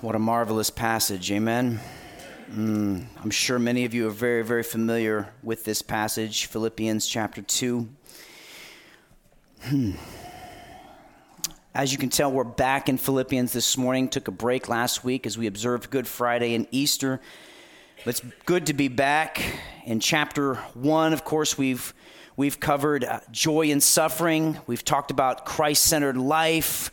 What a marvelous passage, amen. Mm, I'm sure many of you are very, very familiar with this passage, Philippians chapter 2. Hmm. As you can tell, we're back in Philippians this morning. Took a break last week as we observed Good Friday and Easter. But it's good to be back. In chapter 1, of course, we've, we've covered uh, joy and suffering, we've talked about Christ centered life.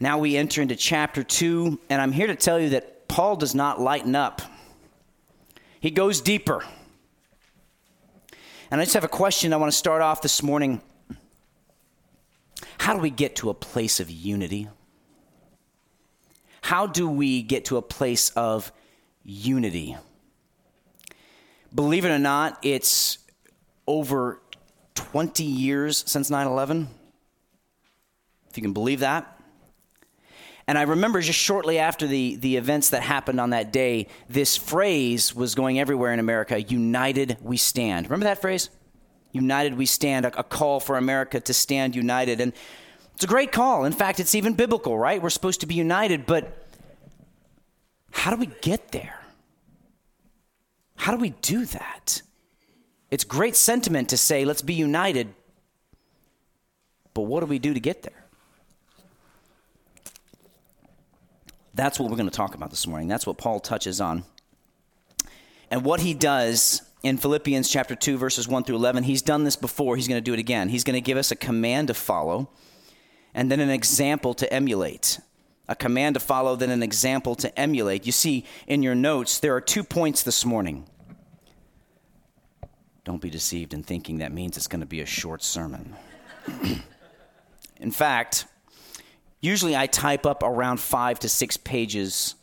Now we enter into chapter 2, and I'm here to tell you that Paul does not lighten up, he goes deeper. And I just have a question I want to start off this morning. How do we get to a place of unity? How do we get to a place of unity? Believe it or not, it's over 20 years since 9 11. If you can believe that. And I remember just shortly after the, the events that happened on that day, this phrase was going everywhere in America United we stand. Remember that phrase? United we stand, a, a call for America to stand united. And it's a great call. In fact, it's even biblical, right? We're supposed to be united, but how do we get there? How do we do that? It's great sentiment to say, let's be united, but what do we do to get there? That's what we're going to talk about this morning. That's what Paul touches on. And what he does in Philippians chapter 2 verses 1 through 11, he's done this before, he's going to do it again. He's going to give us a command to follow and then an example to emulate. A command to follow, then an example to emulate. You see in your notes, there are two points this morning. Don't be deceived in thinking that means it's going to be a short sermon. in fact, Usually I type up around five to six pages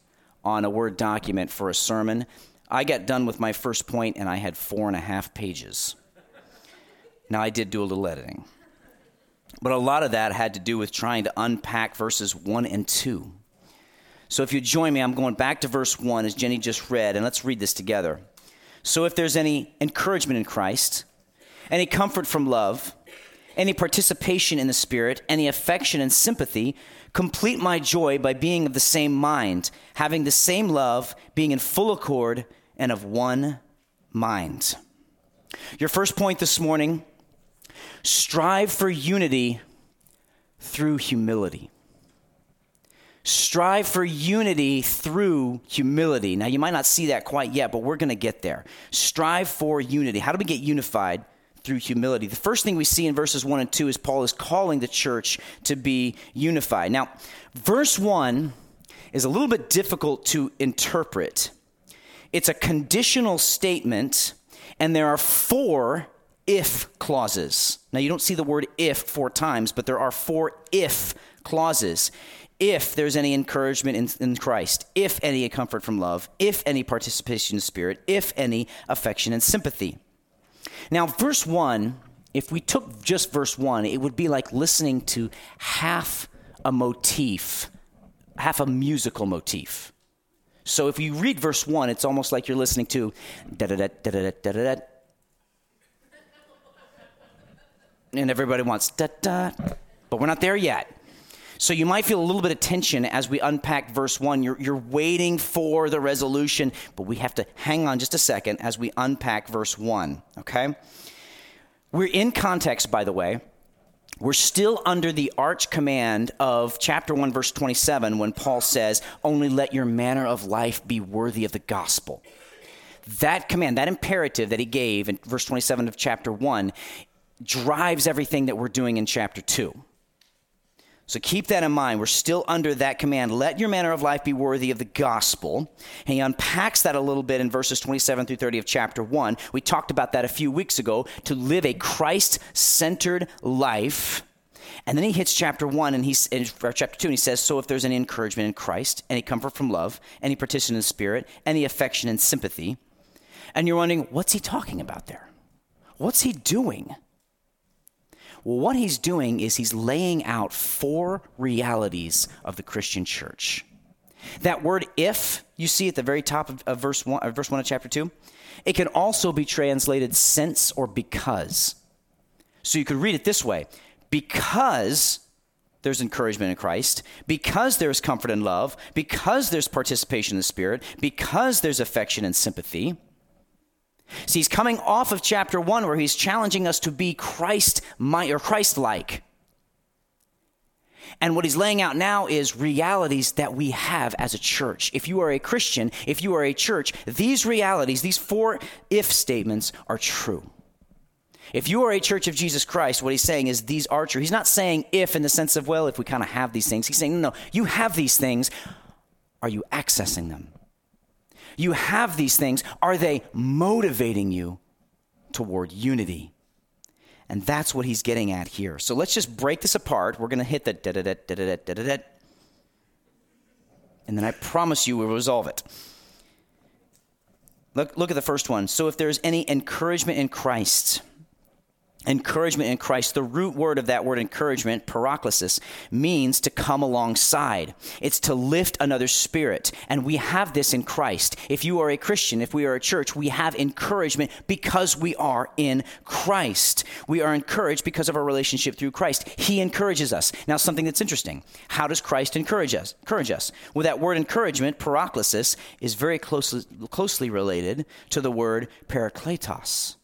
on a Word document for a sermon. I got done with my first point and I had four and a half pages. Now, I did do a little editing. But a lot of that had to do with trying to unpack verses 1 and 2. So if you join me, I'm going back to verse 1 as Jenny just read, and let's read this together. So if there's any encouragement in Christ, any comfort from love, any participation in the Spirit, any affection and sympathy, complete my joy by being of the same mind, having the same love, being in full accord, and of one mind. Your first point this morning strive for unity through humility. Strive for unity through humility. Now, you might not see that quite yet, but we're going to get there. Strive for unity. How do we get unified? Through humility. The first thing we see in verses 1 and 2 is Paul is calling the church to be unified. Now, verse 1 is a little bit difficult to interpret. It's a conditional statement, and there are four if clauses. Now, you don't see the word if four times, but there are four if clauses. If there's any encouragement in, in Christ, if any comfort from love, if any participation in Spirit, if any affection and sympathy. Now, verse 1, if we took just verse 1, it would be like listening to half a motif, half a musical motif. So if you read verse 1, it's almost like you're listening to da da da da da da da da. And everybody wants da da. But we're not there yet. So you might feel a little bit of tension as we unpack verse 1. You're, you're waiting for the resolution, but we have to hang on just a second as we unpack verse 1, okay? We're in context, by the way. We're still under the arch command of chapter 1, verse 27, when Paul says, Only let your manner of life be worthy of the gospel. That command, that imperative that he gave in verse 27 of chapter 1, drives everything that we're doing in chapter 2. So keep that in mind. We're still under that command. Let your manner of life be worthy of the gospel. And he unpacks that a little bit in verses 27 through 30 of chapter 1. We talked about that a few weeks ago to live a Christ centered life. And then he hits chapter 1 and he's in chapter 2 and he says, So if there's any encouragement in Christ, any comfort from love, any partition in the Spirit, any affection and sympathy. And you're wondering, what's he talking about there? What's he doing? Well, what he's doing is he's laying out four realities of the Christian church. That word if, you see at the very top of, of verse, one, of verse 1 of chapter 2, it can also be translated since or because. So you could read it this way because there's encouragement in Christ, because there's comfort and love, because there's participation in the Spirit, because there's affection and sympathy. See, he's coming off of chapter one where he's challenging us to be Christ or Christ like. And what he's laying out now is realities that we have as a church. If you are a Christian, if you are a church, these realities, these four if statements are true. If you are a church of Jesus Christ, what he's saying is these are true. He's not saying if in the sense of, well, if we kind of have these things. He's saying, no, no, you have these things. Are you accessing them? You have these things. Are they motivating you toward unity? And that's what he's getting at here. So let's just break this apart. We're going to hit the da da da da da da da da. And then I promise you we'll resolve it. Look, look at the first one. So if there's any encouragement in Christ, encouragement in Christ. The root word of that word encouragement, paraklesis, means to come alongside. It's to lift another spirit. And we have this in Christ. If you are a Christian, if we are a church, we have encouragement because we are in Christ. We are encouraged because of our relationship through Christ. He encourages us. Now, something that's interesting. How does Christ encourage us? Encourage us. Well, that word encouragement, paraklesis, is very closely, closely related to the word parakletos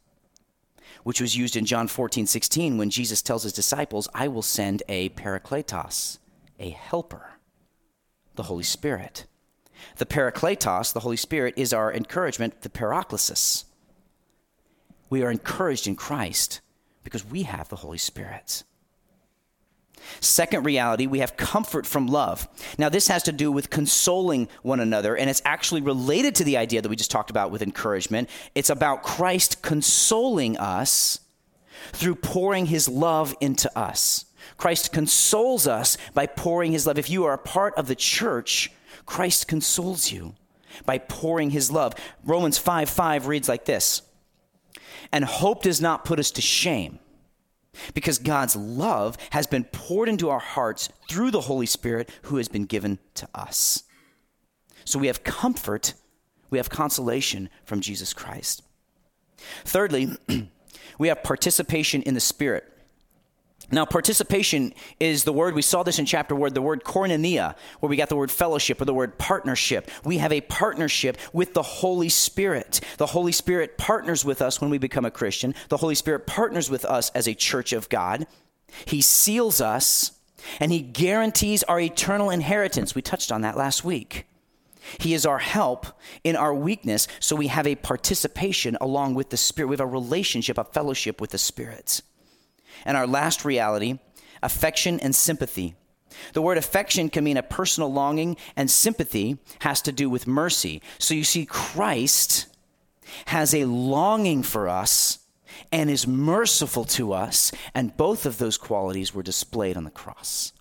which was used in John 14, 16, when Jesus tells his disciples, I will send a parakletos, a helper, the Holy Spirit. The parakletos, the Holy Spirit, is our encouragement, the paraklesis. We are encouraged in Christ because we have the Holy Spirit. Second reality, we have comfort from love. Now, this has to do with consoling one another, and it's actually related to the idea that we just talked about with encouragement. It's about Christ consoling us through pouring his love into us. Christ consoles us by pouring his love. If you are a part of the church, Christ consoles you by pouring his love. Romans 5 5 reads like this And hope does not put us to shame because God's love has been poured into our hearts through the Holy Spirit who has been given to us. So we have comfort, we have consolation from Jesus Christ. Thirdly, we have participation in the Spirit. Now, participation is the word, we saw this in chapter word, the word koinonia, where we got the word fellowship or the word partnership. We have a partnership with the Holy Spirit. The Holy Spirit partners with us when we become a Christian. The Holy Spirit partners with us as a church of God. He seals us and He guarantees our eternal inheritance. We touched on that last week. He is our help in our weakness, so we have a participation along with the Spirit. We have a relationship, a fellowship with the Spirit. And our last reality affection and sympathy. The word affection can mean a personal longing, and sympathy has to do with mercy. So you see, Christ has a longing for us and is merciful to us, and both of those qualities were displayed on the cross.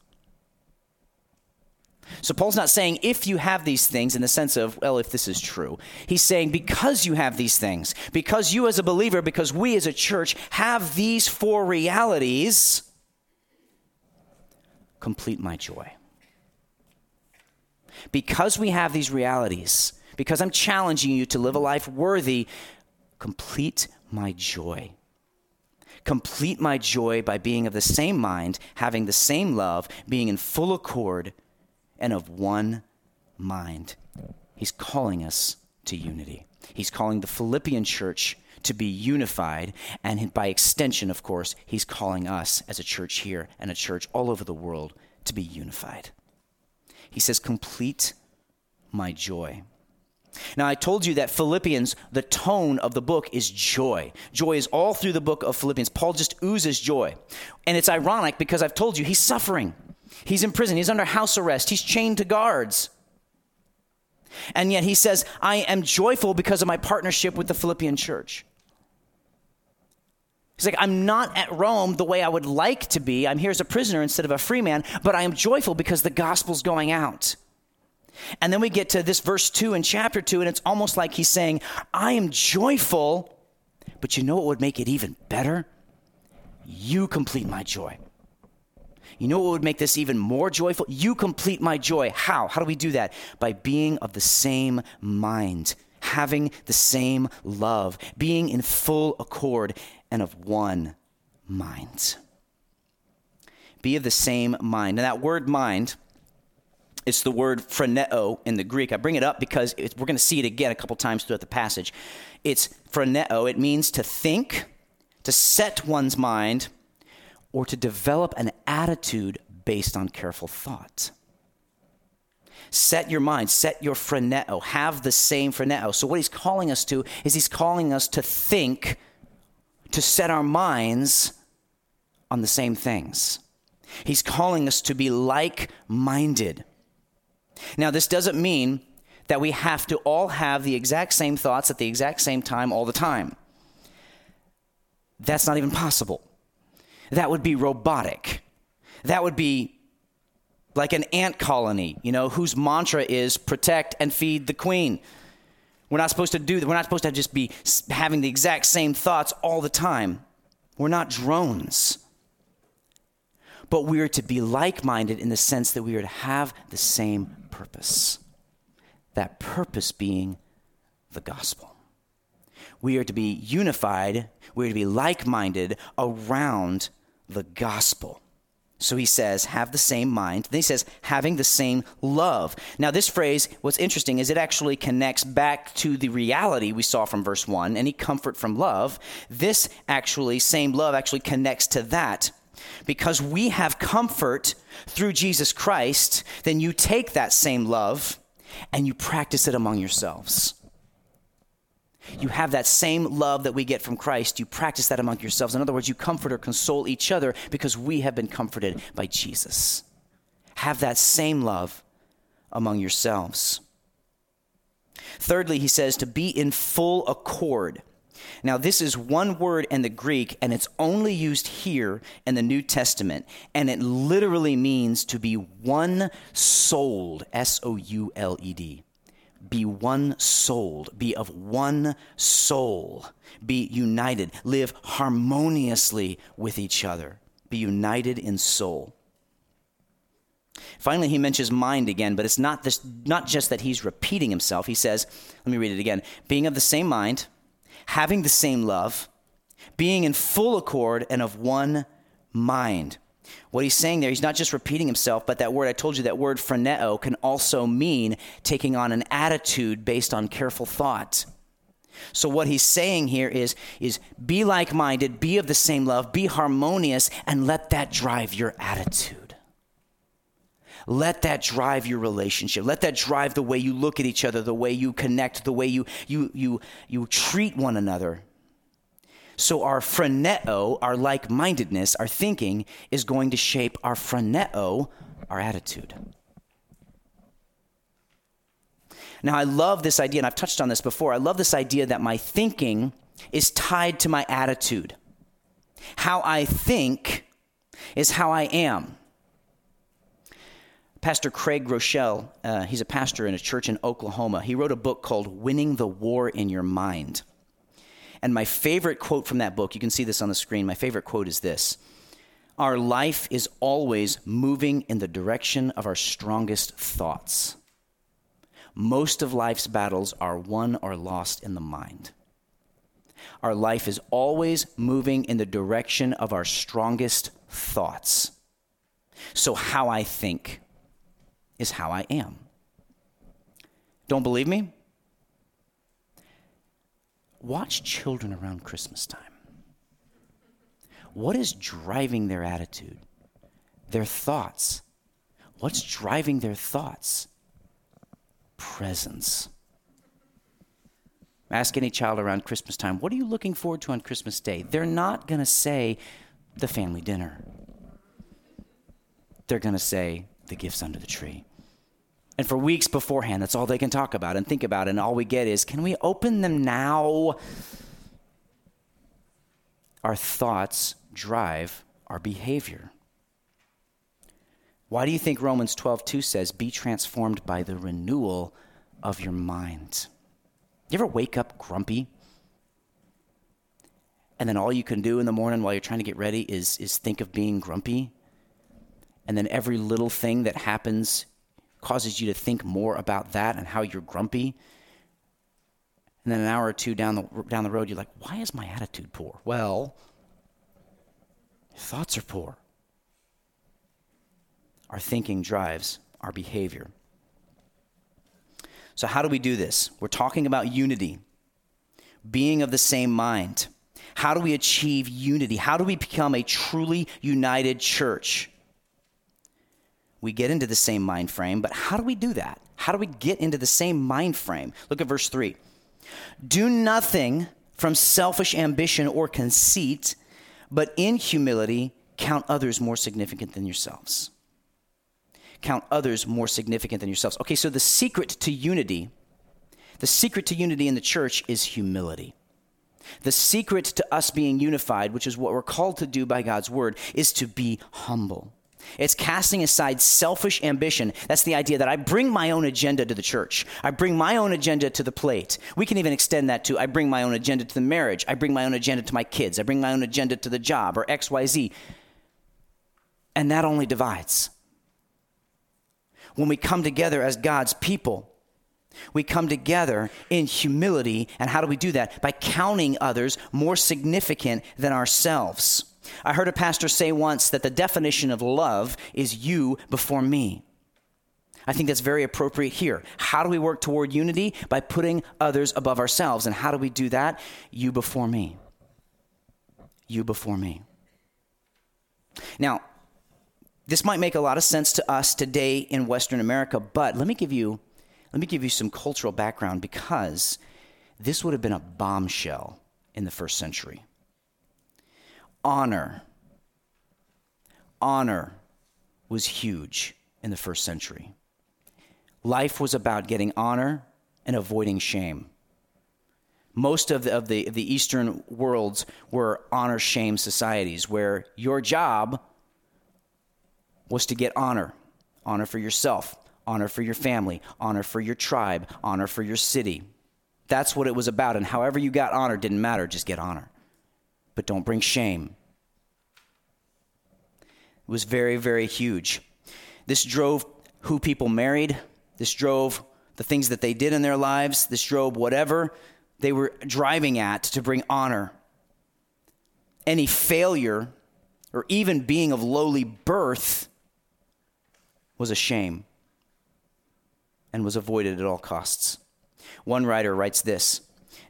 So Paul's not saying if you have these things in the sense of, well, if this is true. He's saying because you have these things, because you as a believer, because we as a church have these four realities, complete my joy. Because we have these realities, because I'm challenging you to live a life worthy, complete my joy. Complete my joy by being of the same mind, having the same love, being in full accord and of one mind. He's calling us to unity. He's calling the Philippian church to be unified. And by extension, of course, he's calling us as a church here and a church all over the world to be unified. He says, Complete my joy. Now, I told you that Philippians, the tone of the book is joy. Joy is all through the book of Philippians. Paul just oozes joy. And it's ironic because I've told you he's suffering. He's in prison. He's under house arrest. He's chained to guards. And yet he says, I am joyful because of my partnership with the Philippian church. He's like, I'm not at Rome the way I would like to be. I'm here as a prisoner instead of a free man, but I am joyful because the gospel's going out. And then we get to this verse 2 in chapter 2, and it's almost like he's saying, I am joyful, but you know what would make it even better? You complete my joy. You know what would make this even more joyful? You complete my joy. How? How do we do that? By being of the same mind, having the same love, being in full accord and of one mind. be of the same mind. And that word mind, it's the word phroneo in the Greek. I bring it up because we're going to see it again a couple times throughout the passage. It's phroneo. It means to think, to set one's mind, or to develop an attitude based on careful thought. Set your mind, set your phroneo, have the same phroneo. So, what he's calling us to is he's calling us to think, to set our minds on the same things. He's calling us to be like minded. Now, this doesn't mean that we have to all have the exact same thoughts at the exact same time all the time. That's not even possible. That would be robotic. That would be like an ant colony, you know, whose mantra is protect and feed the queen. We're not supposed to do that. We're not supposed to just be having the exact same thoughts all the time. We're not drones. But we are to be like minded in the sense that we are to have the same purpose. That purpose being the gospel. We are to be unified, we are to be like minded around the gospel. So he says, have the same mind. Then he says, having the same love. Now, this phrase, what's interesting is it actually connects back to the reality we saw from verse 1 any comfort from love. This actually, same love, actually connects to that. Because we have comfort through Jesus Christ, then you take that same love and you practice it among yourselves. You have that same love that we get from Christ. You practice that among yourselves. In other words, you comfort or console each other because we have been comforted by Jesus. Have that same love among yourselves. Thirdly, he says to be in full accord. Now, this is one word in the Greek, and it's only used here in the New Testament, and it literally means to be one souled, S O U L E D be one souled, be of one soul, be united, live harmoniously with each other, be united in soul. Finally, he mentions mind again, but it's not, this, not just that he's repeating himself. He says, let me read it again being of the same mind, having the same love, being in full accord and of one mind. What he's saying there, he's not just repeating himself, but that word, I told you, that word phroneo can also mean taking on an attitude based on careful thought. So what he's saying here is, is be like-minded, be of the same love, be harmonious, and let that drive your attitude. Let that drive your relationship. Let that drive the way you look at each other, the way you connect, the way you, you, you, you treat one another. So our phroneo, our like mindedness, our thinking, is going to shape our phroneo, our attitude. Now, I love this idea, and I've touched on this before. I love this idea that my thinking is tied to my attitude. How I think is how I am. Pastor Craig Groeschel, uh, he's a pastor in a church in Oklahoma. He wrote a book called Winning the War in Your Mind. And my favorite quote from that book, you can see this on the screen, my favorite quote is this Our life is always moving in the direction of our strongest thoughts. Most of life's battles are won or lost in the mind. Our life is always moving in the direction of our strongest thoughts. So, how I think is how I am. Don't believe me? Watch children around Christmas time. What is driving their attitude? Their thoughts. What's driving their thoughts? Presents. Ask any child around Christmas time, what are you looking forward to on Christmas Day? They're not going to say the family dinner. They're going to say the gifts under the tree. And for weeks beforehand, that's all they can talk about and think about. And all we get is, can we open them now? Our thoughts drive our behavior. Why do you think Romans 12, 2 says, be transformed by the renewal of your mind? You ever wake up grumpy? And then all you can do in the morning while you're trying to get ready is, is think of being grumpy? And then every little thing that happens causes you to think more about that and how you're grumpy. And then an hour or two down the, down the road, you're like, why is my attitude poor? Well, thoughts are poor. Our thinking drives our behavior. So, how do we do this? We're talking about unity, being of the same mind. How do we achieve unity? How do we become a truly united church? We get into the same mind frame, but how do we do that? How do we get into the same mind frame? Look at verse 3. Do nothing from selfish ambition or conceit, but in humility count others more significant than yourselves count others more significant than yourselves. Okay, so the secret to unity, the secret to unity in the church is humility. The secret to us being unified, which is what we're called to do by God's word, is to be humble. It's casting aside selfish ambition. That's the idea that I bring my own agenda to the church. I bring my own agenda to the plate. We can even extend that to I bring my own agenda to the marriage. I bring my own agenda to my kids. I bring my own agenda to the job or XYZ. And that only divides when we come together as God's people. We come together in humility. And how do we do that? By counting others more significant than ourselves. I heard a pastor say once that the definition of love is you before me. I think that's very appropriate here. How do we work toward unity? By putting others above ourselves. And how do we do that? You before me. You before me. Now, this might make a lot of sense to us today in Western America, but let me give you let me give you some cultural background because this would have been a bombshell in the first century. Honor. Honor was huge in the first century. Life was about getting honor and avoiding shame. Most of the, of the, the Eastern worlds were honor shame societies where your job was to get honor honor for yourself, honor for your family, honor for your tribe, honor for your city. That's what it was about. And however you got honor didn't matter, just get honor. But don't bring shame. It was very, very huge. This drove who people married, this drove the things that they did in their lives, this drove whatever they were driving at to bring honor. Any failure or even being of lowly birth was a shame and was avoided at all costs. One writer writes this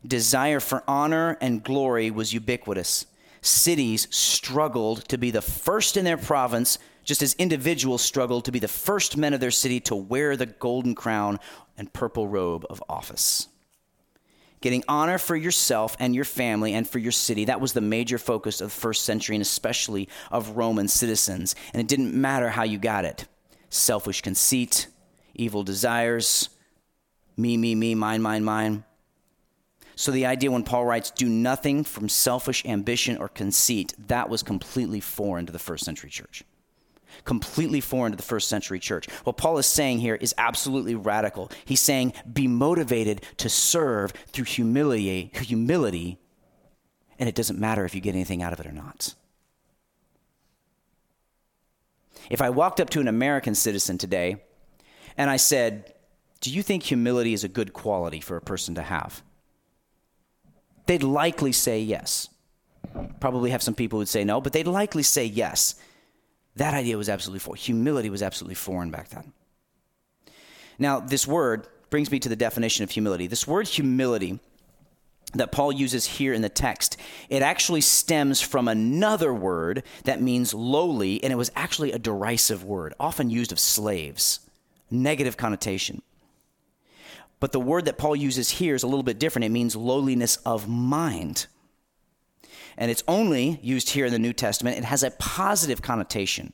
Desire for honor and glory was ubiquitous. Cities struggled to be the first in their province, just as individuals struggled to be the first men of their city to wear the golden crown and purple robe of office. Getting honor for yourself and your family and for your city, that was the major focus of the first century and especially of Roman citizens. And it didn't matter how you got it selfish conceit, evil desires, me, me, me, mine, mine, mine. So the idea when Paul writes, do nothing from selfish ambition or conceit, that was completely foreign to the first century church. Completely foreign to the first century church. What Paul is saying here is absolutely radical. He's saying, be motivated to serve through humility, humility, and it doesn't matter if you get anything out of it or not. If I walked up to an American citizen today and I said, Do you think humility is a good quality for a person to have? They'd likely say yes. Probably have some people who'd say no, but they'd likely say yes. That idea was absolutely foreign. Humility was absolutely foreign back then. Now, this word brings me to the definition of humility. This word humility that Paul uses here in the text, it actually stems from another word that means lowly, and it was actually a derisive word, often used of slaves, negative connotation. But the word that Paul uses here is a little bit different. It means lowliness of mind. And it's only used here in the New Testament. It has a positive connotation.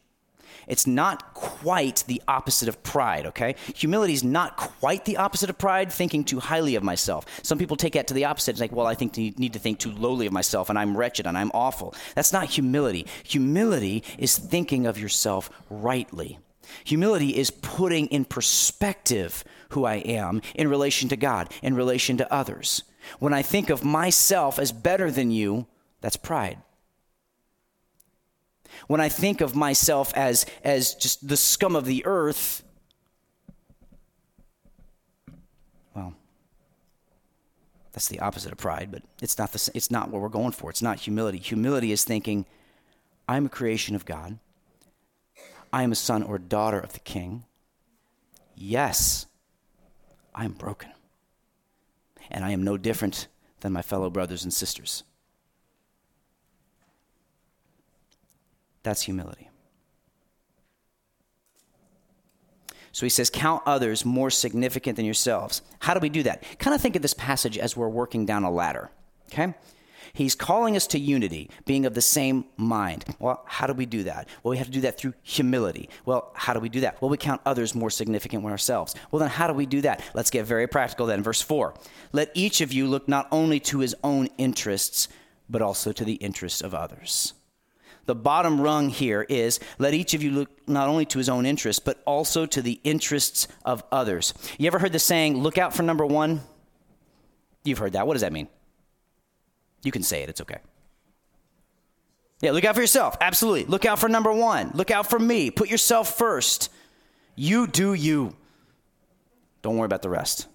It's not quite the opposite of pride, okay? Humility is not quite the opposite of pride, thinking too highly of myself. Some people take that to the opposite. It's like, well, I think need to think too lowly of myself and I'm wretched and I'm awful. That's not humility. Humility is thinking of yourself rightly. Humility is putting in perspective who I am in relation to God, in relation to others. When I think of myself as better than you, that's pride when I think of myself as, as just the scum of the earth, well, that's the opposite of pride, but it's not, the, it's not what we're going for. It's not humility. Humility is thinking, I'm a creation of God. I am a son or daughter of the king. Yes, I am broken. And I am no different than my fellow brothers and sisters. That's humility. So he says, Count others more significant than yourselves. How do we do that? Kind of think of this passage as we're working down a ladder. Okay? He's calling us to unity, being of the same mind. Well, how do we do that? Well, we have to do that through humility. Well, how do we do that? Well, we count others more significant than ourselves. Well, then how do we do that? Let's get very practical then. Verse 4 Let each of you look not only to his own interests, but also to the interests of others. The bottom rung here is let each of you look not only to his own interests, but also to the interests of others. You ever heard the saying, look out for number one? You've heard that. What does that mean? You can say it, it's okay. Yeah, look out for yourself. Absolutely. Look out for number one. Look out for me. Put yourself first. You do you. Don't worry about the rest.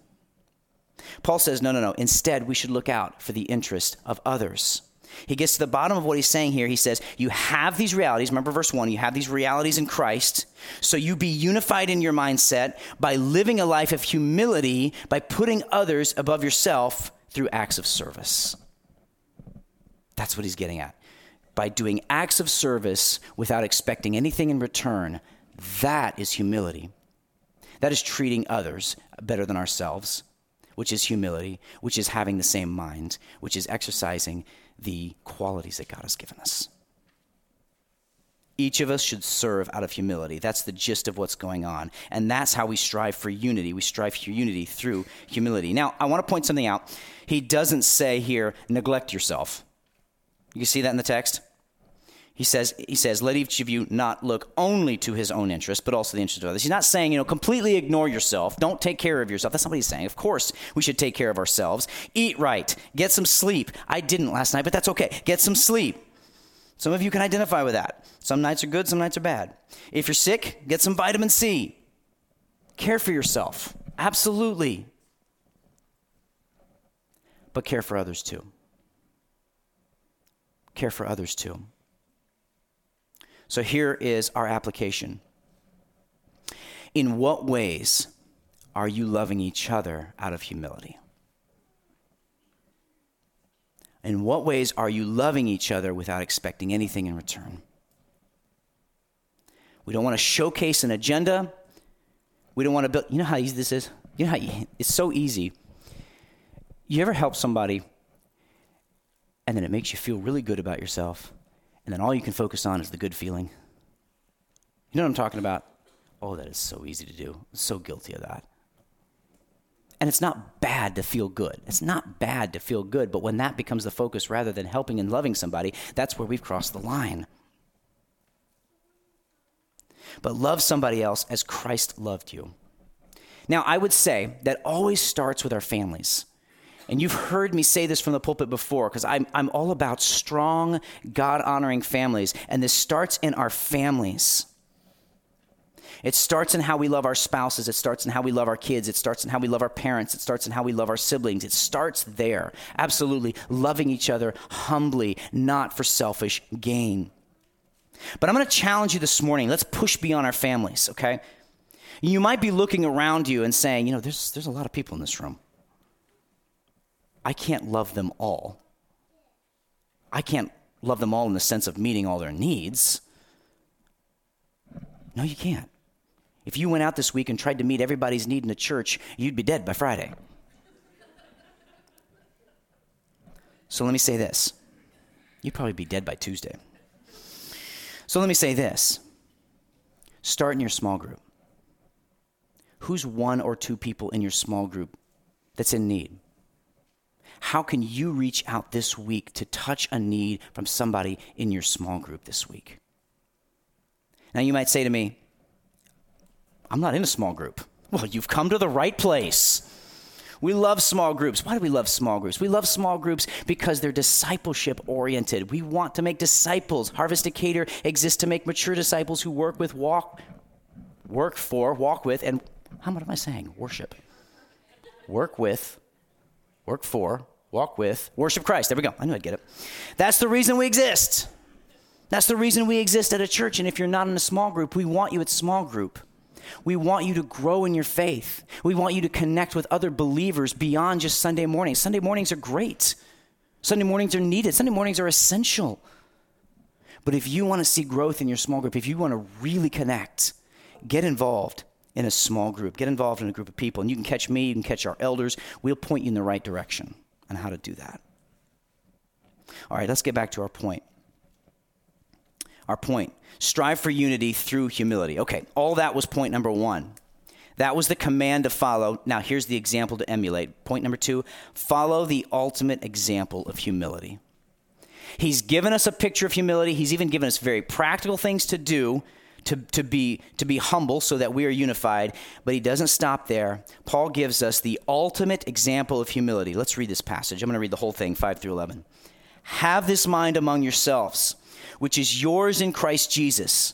Paul says, no, no, no. Instead, we should look out for the interest of others. He gets to the bottom of what he's saying here. He says, You have these realities. Remember verse 1 you have these realities in Christ. So you be unified in your mindset by living a life of humility, by putting others above yourself through acts of service. That's what he's getting at. By doing acts of service without expecting anything in return, that is humility. That is treating others better than ourselves, which is humility, which is having the same mind, which is exercising the qualities that God has given us. Each of us should serve out of humility. That's the gist of what's going on. And that's how we strive for unity. We strive for unity through humility. Now, I want to point something out. He doesn't say here, neglect yourself. You see that in the text? He says, he says, let each of you not look only to his own interest, but also the interest of others. He's not saying, you know, completely ignore yourself. Don't take care of yourself. That's not what he's saying. Of course, we should take care of ourselves. Eat right. Get some sleep. I didn't last night, but that's okay. Get some sleep. Some of you can identify with that. Some nights are good, some nights are bad. If you're sick, get some vitamin C. Care for yourself. Absolutely. But care for others too. Care for others too. So here is our application. In what ways are you loving each other out of humility? In what ways are you loving each other without expecting anything in return? We don't want to showcase an agenda. We don't want to build. You know how easy this is? You know how you, it's so easy. You ever help somebody and then it makes you feel really good about yourself and then all you can focus on is the good feeling. You know what I'm talking about? Oh, that is so easy to do. I'm so guilty of that. And it's not bad to feel good. It's not bad to feel good, but when that becomes the focus rather than helping and loving somebody, that's where we've crossed the line. But love somebody else as Christ loved you. Now, I would say that always starts with our families. And you've heard me say this from the pulpit before because I'm, I'm all about strong, God honoring families. And this starts in our families. It starts in how we love our spouses. It starts in how we love our kids. It starts in how we love our parents. It starts in how we love our siblings. It starts there. Absolutely. Loving each other humbly, not for selfish gain. But I'm going to challenge you this morning. Let's push beyond our families, okay? You might be looking around you and saying, you know, there's, there's a lot of people in this room. I can't love them all. I can't love them all in the sense of meeting all their needs. No, you can't. If you went out this week and tried to meet everybody's need in the church, you'd be dead by Friday. So let me say this. You'd probably be dead by Tuesday. So let me say this start in your small group. Who's one or two people in your small group that's in need? How can you reach out this week to touch a need from somebody in your small group this week? Now, you might say to me, I'm not in a small group. Well, you've come to the right place. We love small groups. Why do we love small groups? We love small groups because they're discipleship oriented. We want to make disciples. Harvest Decatur exists to make mature disciples who work with, walk, work for, walk with, and how much am I saying? Worship. Work with work for, walk with, worship Christ. There we go. I knew I'd get it. That's the reason we exist. That's the reason we exist at a church. And if you're not in a small group, we want you at small group. We want you to grow in your faith. We want you to connect with other believers beyond just Sunday mornings. Sunday mornings are great. Sunday mornings are needed. Sunday mornings are essential. But if you want to see growth in your small group, if you want to really connect, get involved in a small group. Get involved in a group of people. And you can catch me, you can catch our elders. We'll point you in the right direction on how to do that. All right, let's get back to our point. Our point strive for unity through humility. Okay, all that was point number one. That was the command to follow. Now, here's the example to emulate. Point number two follow the ultimate example of humility. He's given us a picture of humility. He's even given us very practical things to do to, to, be, to be humble so that we are unified. But he doesn't stop there. Paul gives us the ultimate example of humility. Let's read this passage. I'm going to read the whole thing, 5 through 11. Have this mind among yourselves, which is yours in Christ Jesus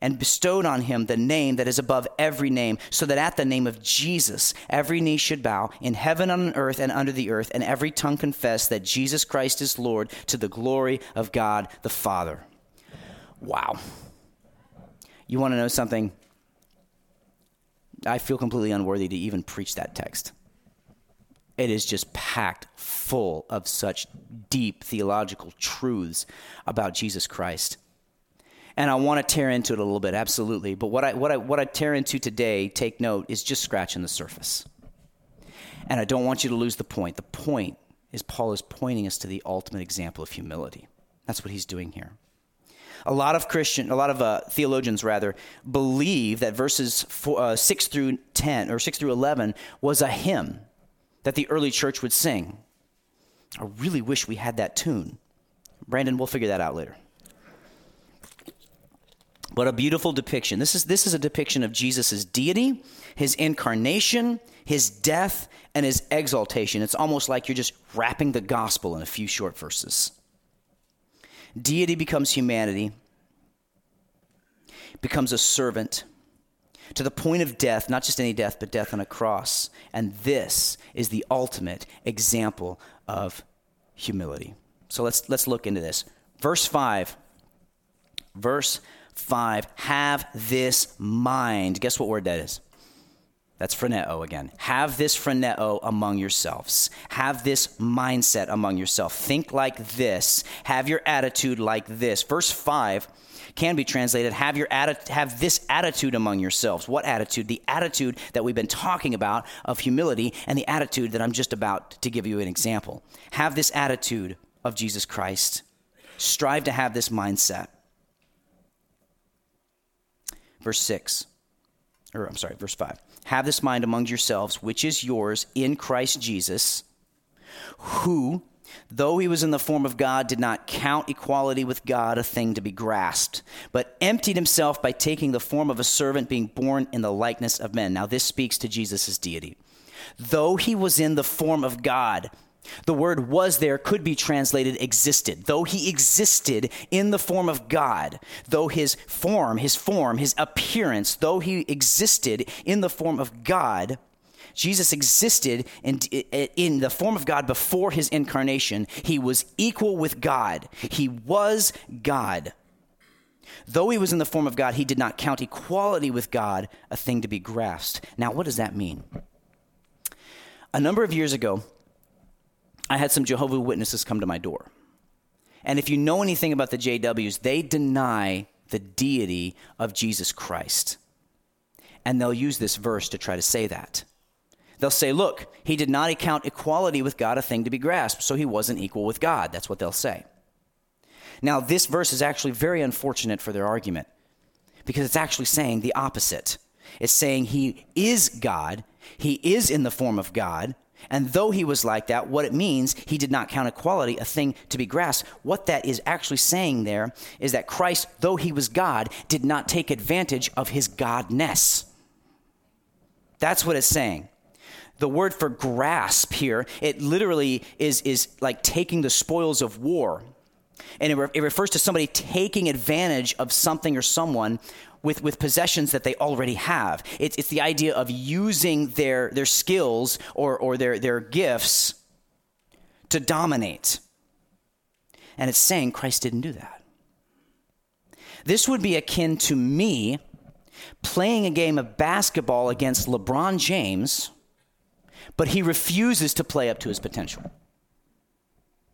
and bestowed on him the name that is above every name, so that at the name of Jesus every knee should bow in heaven, on earth, and under the earth, and every tongue confess that Jesus Christ is Lord to the glory of God the Father. Wow. You want to know something? I feel completely unworthy to even preach that text. It is just packed full of such deep theological truths about Jesus Christ and I want to tear into it a little bit, absolutely. But what I, what I, what I tear into today, take note, is just scratching the surface. And I don't want you to lose the point. The point is Paul is pointing us to the ultimate example of humility. That's what he's doing here. A lot of Christian, a lot of uh, theologians rather, believe that verses four, uh, six through ten or six through eleven was a hymn that the early church would sing. I really wish we had that tune. Brandon, we'll figure that out later but a beautiful depiction. This is, this is a depiction of Jesus' deity, his incarnation, his death, and his exaltation. It's almost like you're just wrapping the gospel in a few short verses. Deity becomes humanity, becomes a servant to the point of death, not just any death, but death on a cross. And this is the ultimate example of humility. So let's, let's look into this. Verse 5. Verse 5 have this mind. Guess what word that is? That's phroneo again. Have this phroneo among yourselves. Have this mindset among yourself. Think like this. Have your attitude like this. Verse 5 can be translated have your atti- have this attitude among yourselves. What attitude? The attitude that we've been talking about of humility and the attitude that I'm just about to give you an example. Have this attitude of Jesus Christ. Strive to have this mindset. Verse 6, or I'm sorry, verse 5. Have this mind among yourselves, which is yours in Christ Jesus, who, though he was in the form of God, did not count equality with God a thing to be grasped, but emptied himself by taking the form of a servant, being born in the likeness of men. Now, this speaks to Jesus' deity. Though he was in the form of God, the word was there could be translated existed. Though he existed in the form of God, though his form, his form, his appearance, though he existed in the form of God, Jesus existed in, in the form of God before his incarnation. He was equal with God. He was God. Though he was in the form of God, he did not count equality with God a thing to be grasped. Now, what does that mean? A number of years ago, I had some Jehovah Witnesses come to my door. And if you know anything about the JWs, they deny the deity of Jesus Christ. And they'll use this verse to try to say that. They'll say, look, he did not account equality with God a thing to be grasped, so he wasn't equal with God. That's what they'll say. Now, this verse is actually very unfortunate for their argument because it's actually saying the opposite. It's saying he is God, he is in the form of God, and though he was like that, what it means, he did not count equality a thing to be grasped. What that is actually saying there is that Christ, though he was God, did not take advantage of his godness. That's what it's saying. the word for grasp here, it literally is, is like taking the spoils of war. And it, re- it refers to somebody taking advantage of something or someone with, with possessions that they already have. It's, it's the idea of using their, their skills or, or their, their gifts to dominate. And it's saying Christ didn't do that. This would be akin to me playing a game of basketball against LeBron James, but he refuses to play up to his potential.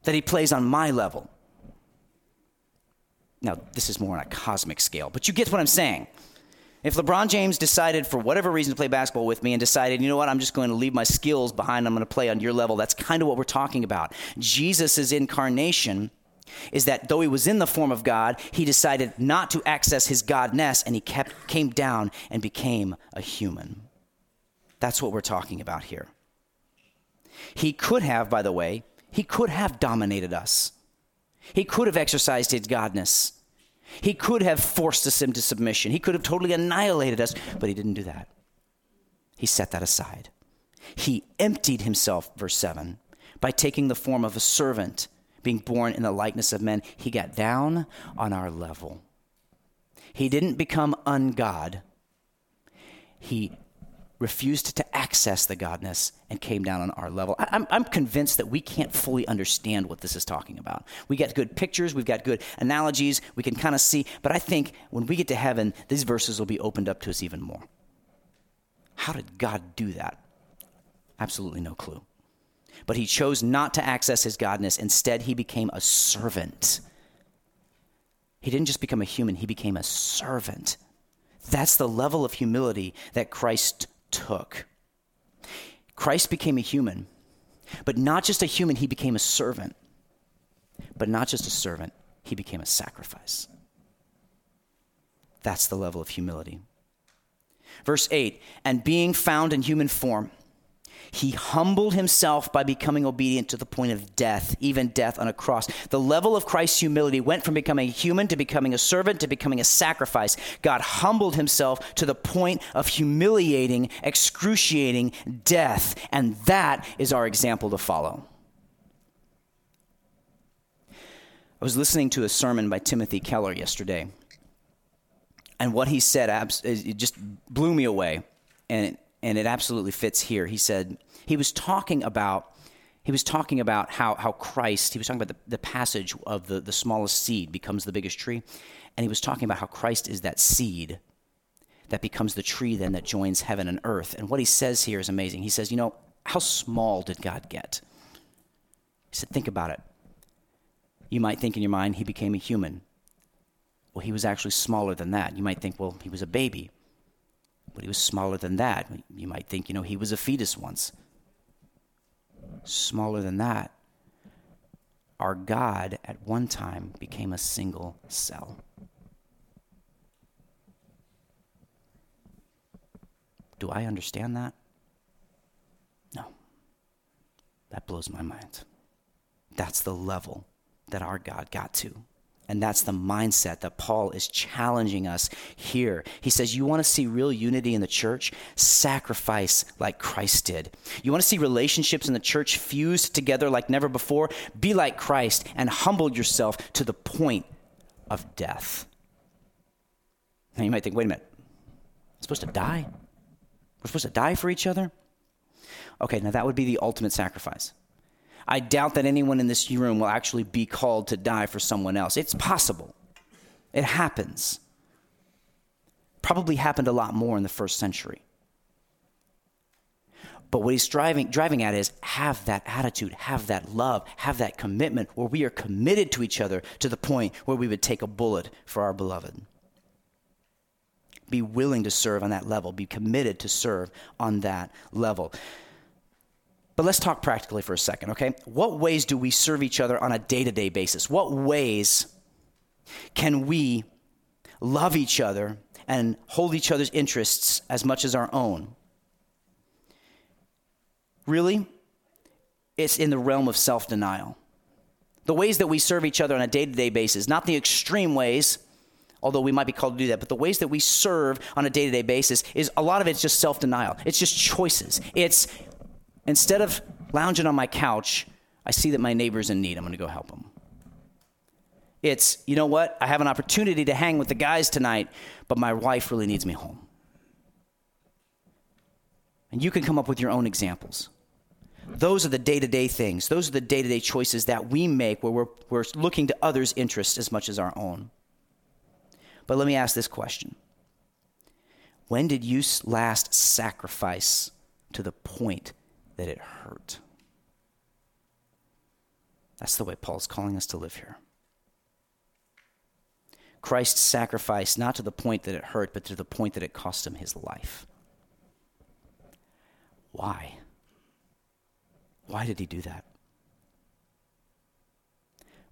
That he plays on my level. Now, this is more on a cosmic scale, but you get what I'm saying. If LeBron James decided, for whatever reason, to play basketball with me and decided, you know what, I'm just going to leave my skills behind, I'm going to play on your level, that's kind of what we're talking about. Jesus' incarnation is that though he was in the form of God, he decided not to access his godness and he kept, came down and became a human. That's what we're talking about here. He could have, by the way, he could have dominated us. He could have exercised his godness. He could have forced us into submission. He could have totally annihilated us, but he didn't do that. He set that aside. He emptied himself, verse 7, by taking the form of a servant, being born in the likeness of men. He got down on our level. He didn't become ungod. He refused to access the godness and came down on our level. I, am I'm convinced that we can't fully understand what this is talking about. We got good pictures, we've got good analogies, we can kind of see, but I think when we get to heaven, these verses will be opened up to us even more. How did God do that? Absolutely no clue. But he chose not to access his godness. Instead, he became a servant. He didn't just become a human, he became a servant. That's the level of humility that Christ took. Christ became a human, but not just a human, he became a servant. But not just a servant, he became a sacrifice. That's the level of humility. Verse 8, and being found in human form, he humbled himself by becoming obedient to the point of death, even death on a cross. The level of Christ's humility went from becoming a human to becoming a servant to becoming a sacrifice. God humbled himself to the point of humiliating, excruciating death. And that is our example to follow. I was listening to a sermon by Timothy Keller yesterday. And what he said it just blew me away. And and it absolutely fits here. He said he was talking about he was talking about how, how Christ, he was talking about the, the passage of the, the smallest seed becomes the biggest tree. And he was talking about how Christ is that seed that becomes the tree then that joins heaven and earth. And what he says here is amazing. He says, you know, how small did God get? He said, think about it. You might think in your mind he became a human. Well, he was actually smaller than that. You might think, well, he was a baby but he was smaller than that. You might think, you know, he was a fetus once. Smaller than that. Our God at one time became a single cell. Do I understand that? No. That blows my mind. That's the level that our God got to. And that's the mindset that Paul is challenging us here. He says, You want to see real unity in the church? Sacrifice like Christ did. You want to see relationships in the church fused together like never before? Be like Christ and humble yourself to the point of death. Now you might think, wait a minute, I'm supposed to die? We're supposed to die for each other? Okay, now that would be the ultimate sacrifice. I doubt that anyone in this room will actually be called to die for someone else. It's possible, it happens. Probably happened a lot more in the first century. But what he's driving, driving at is have that attitude, have that love, have that commitment where we are committed to each other to the point where we would take a bullet for our beloved. Be willing to serve on that level, be committed to serve on that level. But let's talk practically for a second, okay? What ways do we serve each other on a day to day basis? What ways can we love each other and hold each other's interests as much as our own? Really? It's in the realm of self denial. The ways that we serve each other on a day to day basis, not the extreme ways, although we might be called to do that, but the ways that we serve on a day to day basis is a lot of it's just self denial. It's just choices. It's Instead of lounging on my couch, I see that my neighbor's in need. I'm going to go help him. It's, you know what? I have an opportunity to hang with the guys tonight, but my wife really needs me home. And you can come up with your own examples. Those are the day to day things. Those are the day to day choices that we make where we're, we're looking to others' interests as much as our own. But let me ask this question When did you last sacrifice to the point that it hurt? That's the way Paul's calling us to live here. Christ sacrificed not to the point that it hurt, but to the point that it cost him his life. Why? Why did he do that?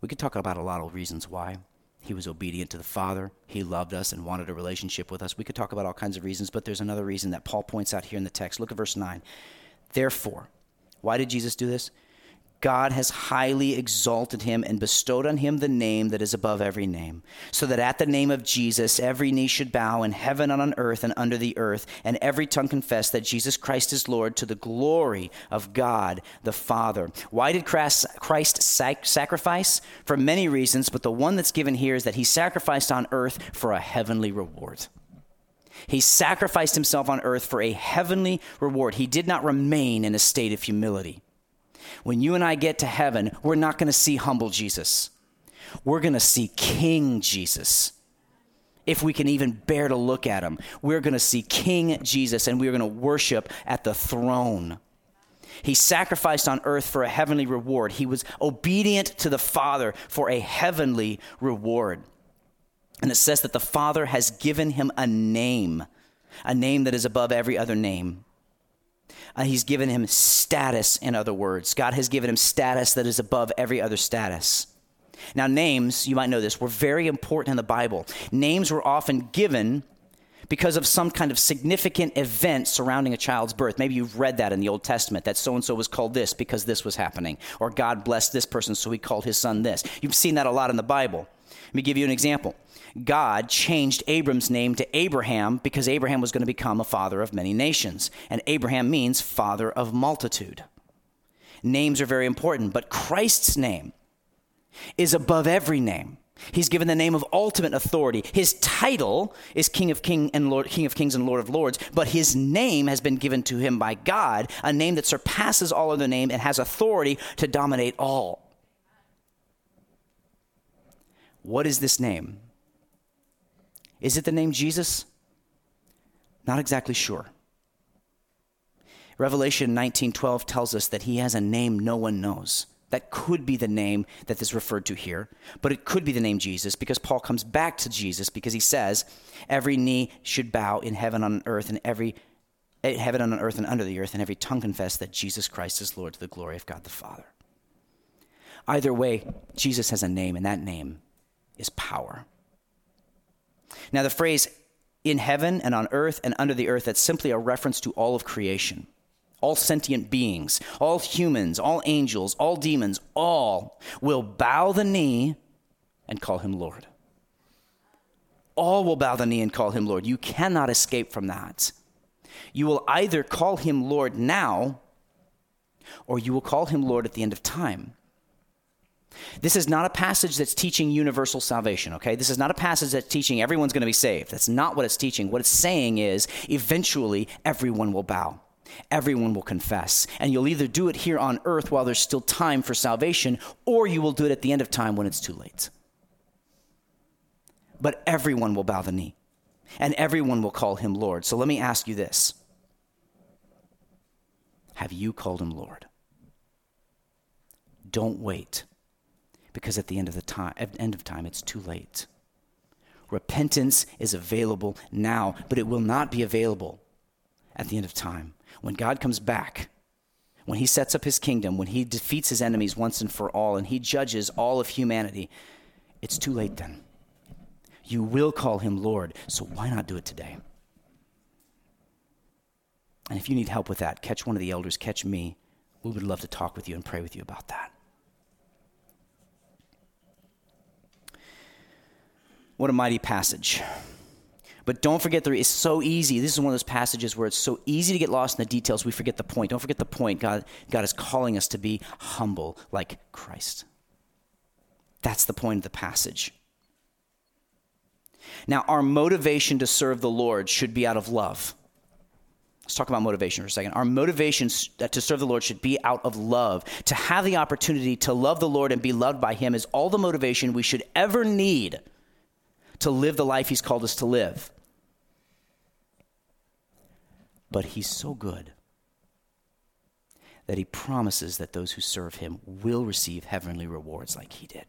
We could talk about a lot of reasons why. He was obedient to the Father. He loved us and wanted a relationship with us. We could talk about all kinds of reasons, but there's another reason that Paul points out here in the text. Look at verse 9. Therefore, why did Jesus do this? God has highly exalted him and bestowed on him the name that is above every name, so that at the name of Jesus every knee should bow in heaven and on earth and under the earth, and every tongue confess that Jesus Christ is Lord to the glory of God the Father. Why did Christ sac- sacrifice? For many reasons, but the one that's given here is that he sacrificed on earth for a heavenly reward. He sacrificed himself on earth for a heavenly reward. He did not remain in a state of humility. When you and I get to heaven, we're not going to see humble Jesus. We're going to see King Jesus. If we can even bear to look at him, we're going to see King Jesus and we're going to worship at the throne. He sacrificed on earth for a heavenly reward. He was obedient to the Father for a heavenly reward. And it says that the Father has given him a name, a name that is above every other name. Uh, he's given him status, in other words. God has given him status that is above every other status. Now, names, you might know this, were very important in the Bible. Names were often given because of some kind of significant event surrounding a child's birth. Maybe you've read that in the Old Testament that so and so was called this because this was happening, or God blessed this person, so he called his son this. You've seen that a lot in the Bible. Let me give you an example. God changed Abram's name to Abraham because Abraham was going to become a father of many nations. And Abraham means father of multitude. Names are very important, but Christ's name is above every name. He's given the name of ultimate authority. His title is King of King and Lord, King of Kings and Lord of Lords, but his name has been given to him by God, a name that surpasses all other name and has authority to dominate all. What is this name? Is it the name Jesus? Not exactly sure. Revelation 19:12 tells us that he has a name no one knows. That could be the name that is referred to here, but it could be the name Jesus because Paul comes back to Jesus because he says, "Every knee should bow in heaven on earth and every eh, heaven on earth and under the earth and every tongue confess that Jesus Christ is Lord to the glory of God the Father." Either way, Jesus has a name and that name is power. Now, the phrase in heaven and on earth and under the earth, that's simply a reference to all of creation. All sentient beings, all humans, all angels, all demons, all will bow the knee and call him Lord. All will bow the knee and call him Lord. You cannot escape from that. You will either call him Lord now, or you will call him Lord at the end of time. This is not a passage that's teaching universal salvation, okay? This is not a passage that's teaching everyone's going to be saved. That's not what it's teaching. What it's saying is eventually everyone will bow. Everyone will confess. And you'll either do it here on earth while there's still time for salvation, or you will do it at the end of time when it's too late. But everyone will bow the knee, and everyone will call him Lord. So let me ask you this Have you called him Lord? Don't wait because at the end of the time at the end of time it's too late. Repentance is available now, but it will not be available at the end of time. When God comes back, when he sets up his kingdom, when he defeats his enemies once and for all, and he judges all of humanity, it's too late then. You will call him Lord, so why not do it today? And if you need help with that, catch one of the elders, catch me. We would love to talk with you and pray with you about that. What a mighty passage. But don't forget, there, it's so easy. This is one of those passages where it's so easy to get lost in the details. We forget the point. Don't forget the point. God, God is calling us to be humble like Christ. That's the point of the passage. Now, our motivation to serve the Lord should be out of love. Let's talk about motivation for a second. Our motivation uh, to serve the Lord should be out of love. To have the opportunity to love the Lord and be loved by Him is all the motivation we should ever need to live the life He's called us to live. But He's so good that He promises that those who serve Him will receive heavenly rewards like He did.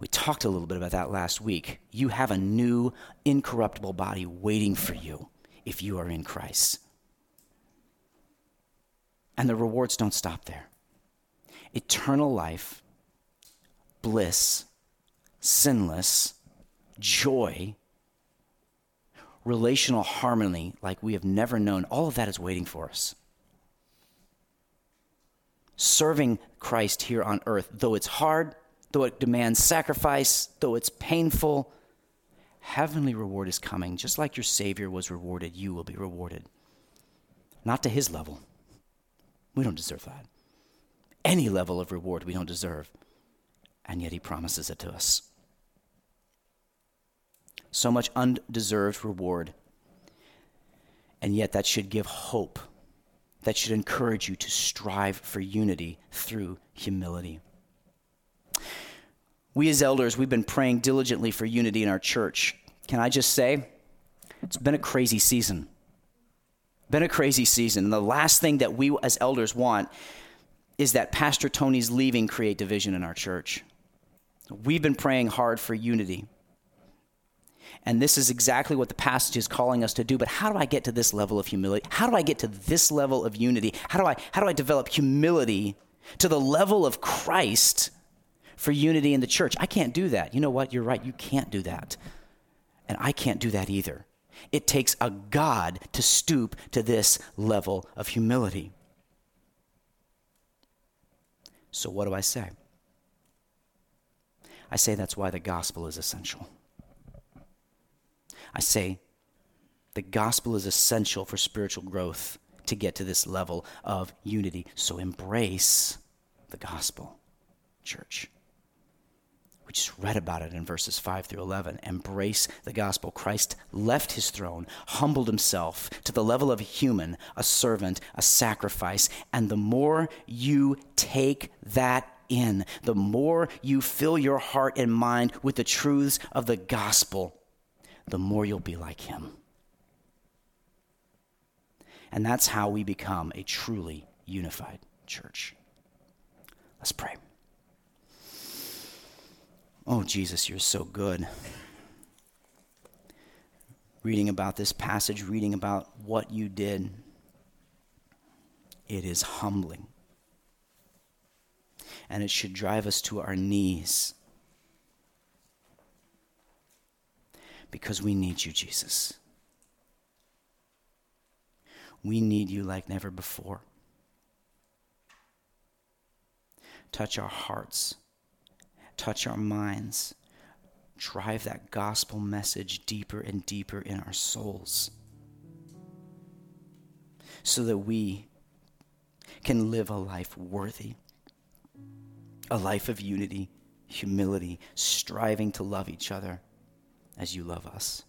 We talked a little bit about that last week. You have a new, incorruptible body waiting for you if you are in Christ. And the rewards don't stop there. Eternal life, bliss, sinless, joy, relational harmony like we have never known, all of that is waiting for us. Serving Christ here on earth, though it's hard, though it demands sacrifice, though it's painful, heavenly reward is coming. Just like your Savior was rewarded, you will be rewarded. Not to his level. We don't deserve that. Any level of reward we don't deserve. And yet he promises it to us. So much undeserved reward. And yet that should give hope. That should encourage you to strive for unity through humility. We as elders, we've been praying diligently for unity in our church. Can I just say, it's been a crazy season. Been a crazy season. And the last thing that we as elders want is that Pastor Tony's leaving create division in our church. We've been praying hard for unity. And this is exactly what the passage is calling us to do. But how do I get to this level of humility? How do I get to this level of unity? How do I, how do I develop humility to the level of Christ for unity in the church. I can't do that. You know what? You're right. You can't do that. And I can't do that either. It takes a God to stoop to this level of humility. So, what do I say? I say that's why the gospel is essential. I say the gospel is essential for spiritual growth to get to this level of unity. So, embrace the gospel, church. We just read about it in verses 5 through 11. Embrace the gospel. Christ left his throne, humbled himself to the level of a human, a servant, a sacrifice. And the more you take that in, the more you fill your heart and mind with the truths of the gospel, the more you'll be like him. And that's how we become a truly unified church. Let's pray. Oh, Jesus, you're so good. Reading about this passage, reading about what you did, it is humbling. And it should drive us to our knees because we need you, Jesus. We need you like never before. Touch our hearts touch our minds, drive that gospel message deeper and deeper in our souls so that we can live a life worthy, a life of unity, humility, striving to love each other as you love us.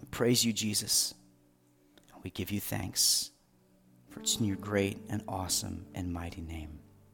We praise you, Jesus. We give you thanks, for it's in your great and awesome and mighty name.